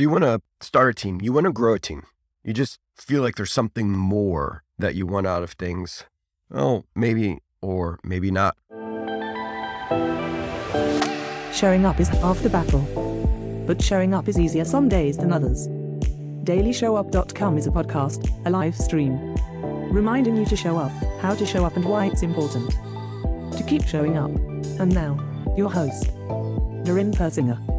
So you want to start a team, you want to grow a team. You just feel like there's something more that you want out of things. Well, maybe or maybe not. Showing up is half the battle. But showing up is easier some days than others. DailyShowUp.com is a podcast, a live stream, reminding you to show up, how to show up, and why it's important to keep showing up. And now, your host, Darren Persinger.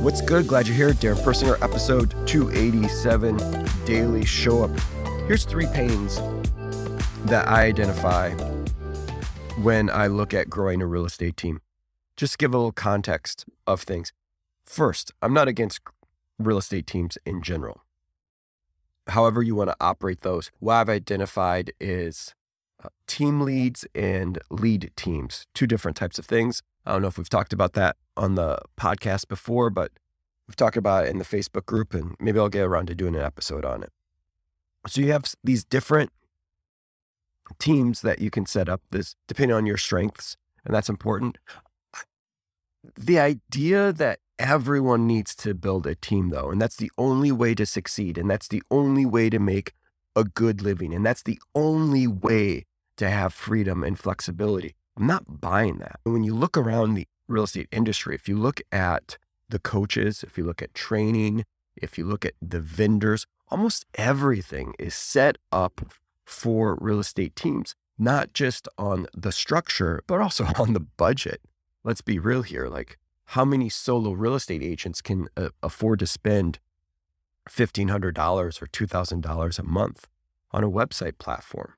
What's good? Glad you're here. Darren Persinger, episode 287, Daily Show Up. Here's three pains that I identify when I look at growing a real estate team. Just give a little context of things. First, I'm not against real estate teams in general. However, you want to operate those, what I've identified is uh, team leads and lead teams, two different types of things. I don't know if we've talked about that on the podcast before, but we've talked about it in the Facebook group, and maybe I'll get around to doing an episode on it. So you have these different teams that you can set up, this depending on your strengths, and that's important. The idea that everyone needs to build a team, though, and that's the only way to succeed, and that's the only way to make a good living, and that's the only way to have freedom and flexibility. I'm not buying that. When you look around the real estate industry, if you look at the coaches, if you look at training, if you look at the vendors, almost everything is set up for real estate teams, not just on the structure, but also on the budget. Let's be real here. Like, how many solo real estate agents can uh, afford to spend $1,500 or $2,000 a month on a website platform?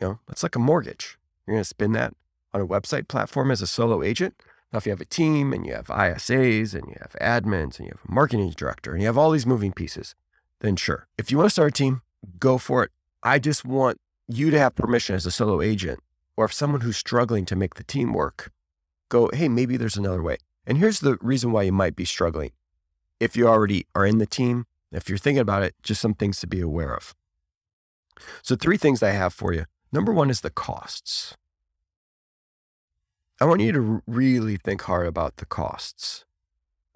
You know, that's like a mortgage. You're going to spend that on a website platform as a solo agent. Now, if you have a team and you have ISAs and you have admins and you have a marketing director and you have all these moving pieces, then sure. If you want to start a team, go for it. I just want you to have permission as a solo agent, or if someone who's struggling to make the team work, go, hey, maybe there's another way. And here's the reason why you might be struggling. If you already are in the team, if you're thinking about it, just some things to be aware of. So, three things I have for you. Number one is the costs. I want you to really think hard about the costs.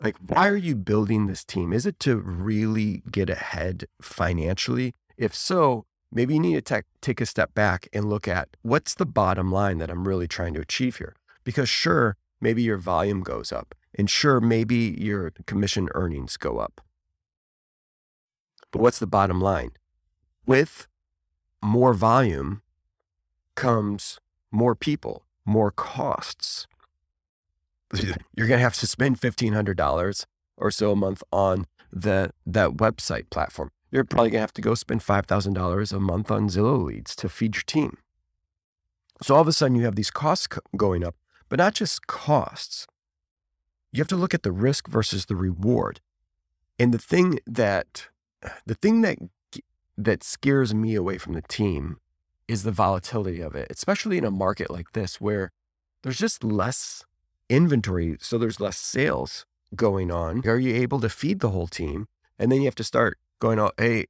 Like, why are you building this team? Is it to really get ahead financially? If so, maybe you need to take a step back and look at what's the bottom line that I'm really trying to achieve here. Because, sure, maybe your volume goes up, and sure, maybe your commission earnings go up. But what's the bottom line? With more volume comes more people, more costs. You're going to have to spend $1,500 or so a month on the, that website platform. You're probably going to have to go spend $5,000 a month on Zillow leads to feed your team. So all of a sudden you have these costs going up, but not just costs. You have to look at the risk versus the reward. And the thing that the thing that that scares me away from the team is the volatility of it, especially in a market like this where there's just less inventory, so there's less sales going on. Are you able to feed the whole team? And then you have to start going, oh, hey,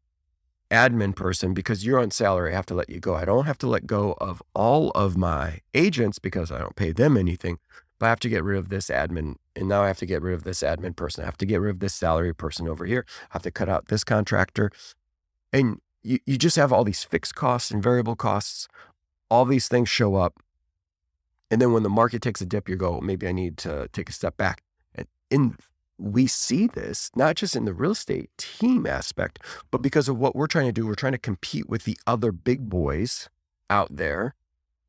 admin person, because you're on salary, I have to let you go. I don't have to let go of all of my agents because I don't pay them anything, but I have to get rid of this admin. And now I have to get rid of this admin person. I have to get rid of this salary person over here. I have to cut out this contractor. And you, you just have all these fixed costs and variable costs. All these things show up. And then when the market takes a dip, you go, maybe I need to take a step back. And in we see this not just in the real estate team aspect, but because of what we're trying to do. We're trying to compete with the other big boys out there.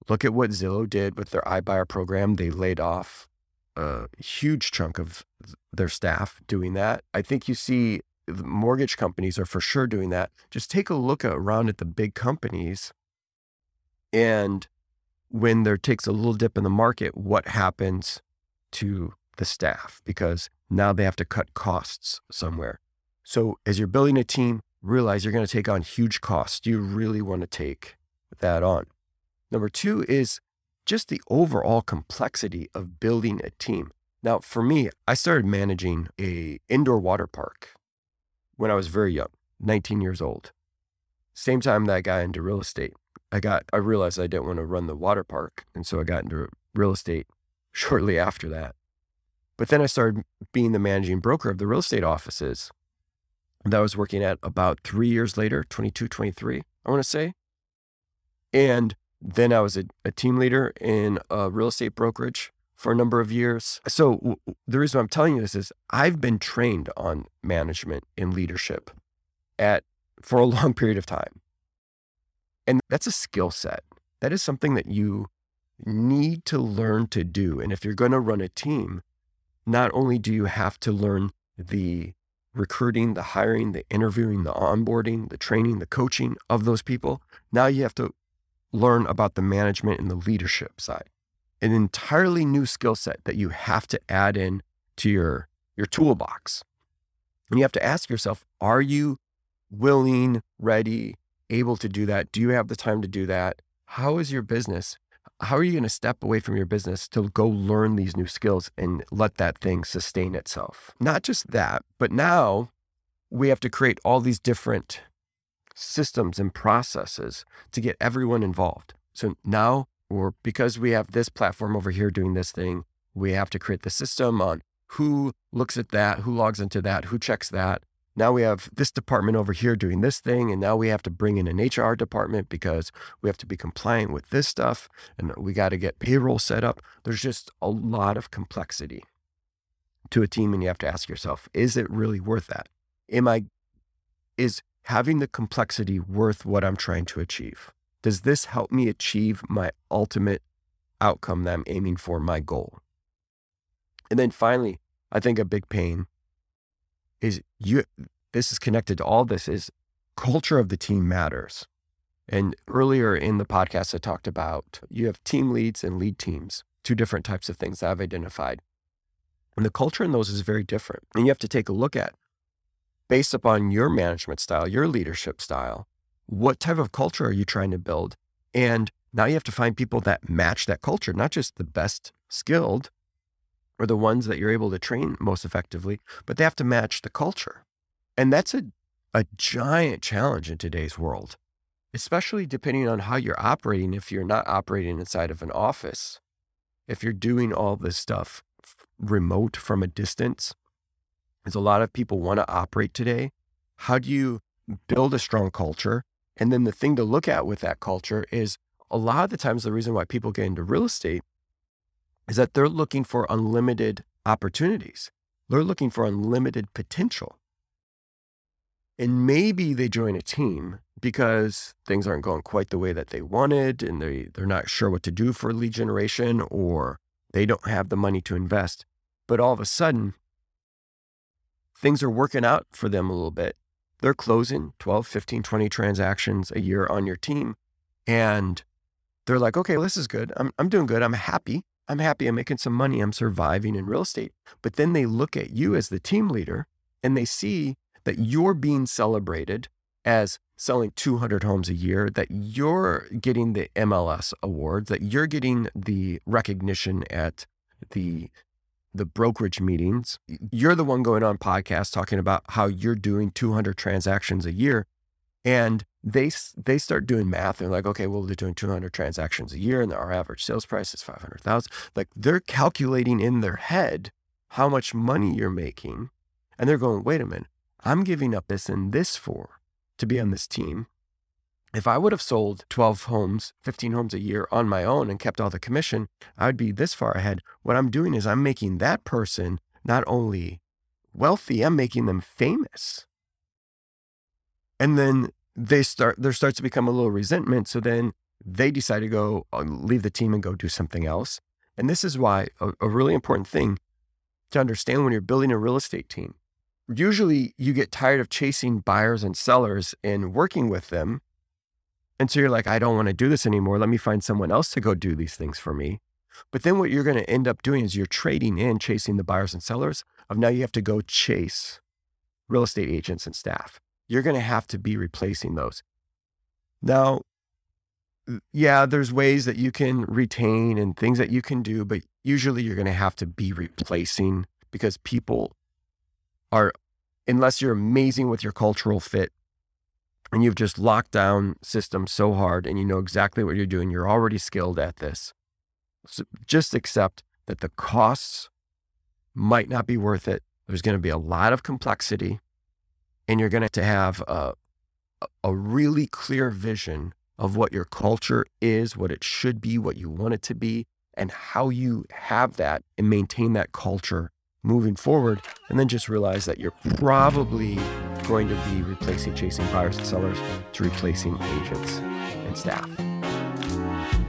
Look at what Zillow did with their iBuyer program. They laid off a huge chunk of their staff doing that. I think you see mortgage companies are for sure doing that. Just take a look around at the big companies and when there takes a little dip in the market, what happens to the staff? Because now they have to cut costs somewhere. So as you're building a team, realize you're going to take on huge costs. Do you really want to take that on? Number two is just the overall complexity of building a team. Now, for me, I started managing a indoor water park when I was very young, 19 years old. Same time that I got into real estate. I got I realized I didn't want to run the water park, and so I got into real estate shortly after that. But then I started being the managing broker of the real estate offices that I was working at about three years later, 22, 23, I want to say. And then I was a, a team leader in a real estate brokerage for a number of years. So w- the reason I'm telling you this is I've been trained on management and leadership at for a long period of time. And that's a skill set. That is something that you need to learn to do. And if you're going to run a team, not only do you have to learn the recruiting, the hiring, the interviewing, the onboarding, the training, the coaching of those people, now you have to learn about the management and the leadership side. An entirely new skill set that you have to add in to your, your toolbox. And you have to ask yourself, are you willing, ready, able to do that? Do you have the time to do that? How is your business? How are you going to step away from your business to go learn these new skills and let that thing sustain itself? Not just that, but now we have to create all these different systems and processes to get everyone involved. So now, or because we have this platform over here doing this thing, we have to create the system on who looks at that, who logs into that, who checks that, now we have this department over here doing this thing, and now we have to bring in an HR department because we have to be compliant with this stuff, and we got to get payroll set up. There's just a lot of complexity to a team, and you have to ask yourself, is it really worth that? Am I, is having the complexity worth what I'm trying to achieve? Does this help me achieve my ultimate outcome that I'm aiming for, my goal? And then finally, I think a big pain is you this is connected to all this is culture of the team matters. And earlier in the podcast, I talked about you have team leads and lead teams, two different types of things that I've identified. And the culture in those is very different. And you have to take a look at, based upon your management style, your leadership style, what type of culture are you trying to build? And now you have to find people that match that culture, not just the best skilled, or the ones that you're able to train most effectively, but they have to match the culture. And that's a, a giant challenge in today's world, especially depending on how you're operating. If you're not operating inside of an office, if you're doing all this stuff remote from a distance, as a lot of people want to operate today, how do you build a strong culture? And then the thing to look at with that culture is a lot of the times the reason why people get into real estate is that they're looking for unlimited opportunities. They're looking for unlimited potential. And maybe they join a team because things aren't going quite the way that they wanted and they, they're not sure what to do for lead generation or they don't have the money to invest. But all of a sudden, things are working out for them a little bit. They're closing 12, 15, 20 transactions a year on your team. And they're like, okay, well, this is good. I'm, I'm doing good. I'm happy. I'm happy I'm making some money, I'm surviving in real estate. But then they look at you as the team leader and they see that you're being celebrated as selling 200 homes a year, that you're getting the MLS awards, that you're getting the recognition at the the brokerage meetings. You're the one going on podcasts talking about how you're doing 200 transactions a year and they they start doing math. They're like, okay, well, they're doing 200 transactions a year, and our average sales price is 500,000. Like they're calculating in their head how much money you're making, and they're going, wait a minute, I'm giving up this and this for to be on this team. If I would have sold 12 homes, 15 homes a year on my own and kept all the commission, I'd be this far ahead. What I'm doing is I'm making that person not only wealthy, I'm making them famous. And then they start there starts to become a little resentment. So then they decide to go uh, leave the team and go do something else. And this is why a, a really important thing to understand when you're building a real estate team. Usually you get tired of chasing buyers and sellers and working with them. And so you're like, I don't want to do this anymore. Let me find someone else to go do these things for me. But then what you're going to end up doing is you're trading in chasing the buyers and sellers of now you have to go chase real estate agents and staff you're going to have to be replacing those. Now, yeah, there's ways that you can retain and things that you can do, but usually you're going to have to be replacing because people are, unless you're amazing with your cultural fit and you've just locked down systems so hard and you know exactly what you're doing, you're already skilled at this. So just accept that the costs might not be worth it. There's going to be a lot of complexity, and you're going to have a, a really clear vision of what your culture is, what it should be, what you want it to be, and how you have that and maintain that culture moving forward. And then just realize that you're probably going to be replacing chasing buyers and sellers to replacing agents and staff.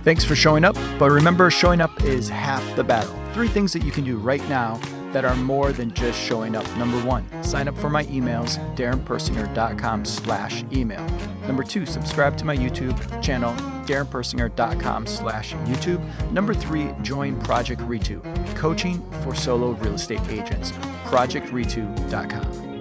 Thanks for showing up, but remember, showing up is half the battle. Three things that you can do right now that are more than just showing up. Number one, sign up for my emails, darrenpersinger.com slash email. Number two, subscribe to my YouTube channel, darrenpersinger.com slash YouTube. Number three, join Project Ritu, coaching for solo real estate agents, projectritu.com.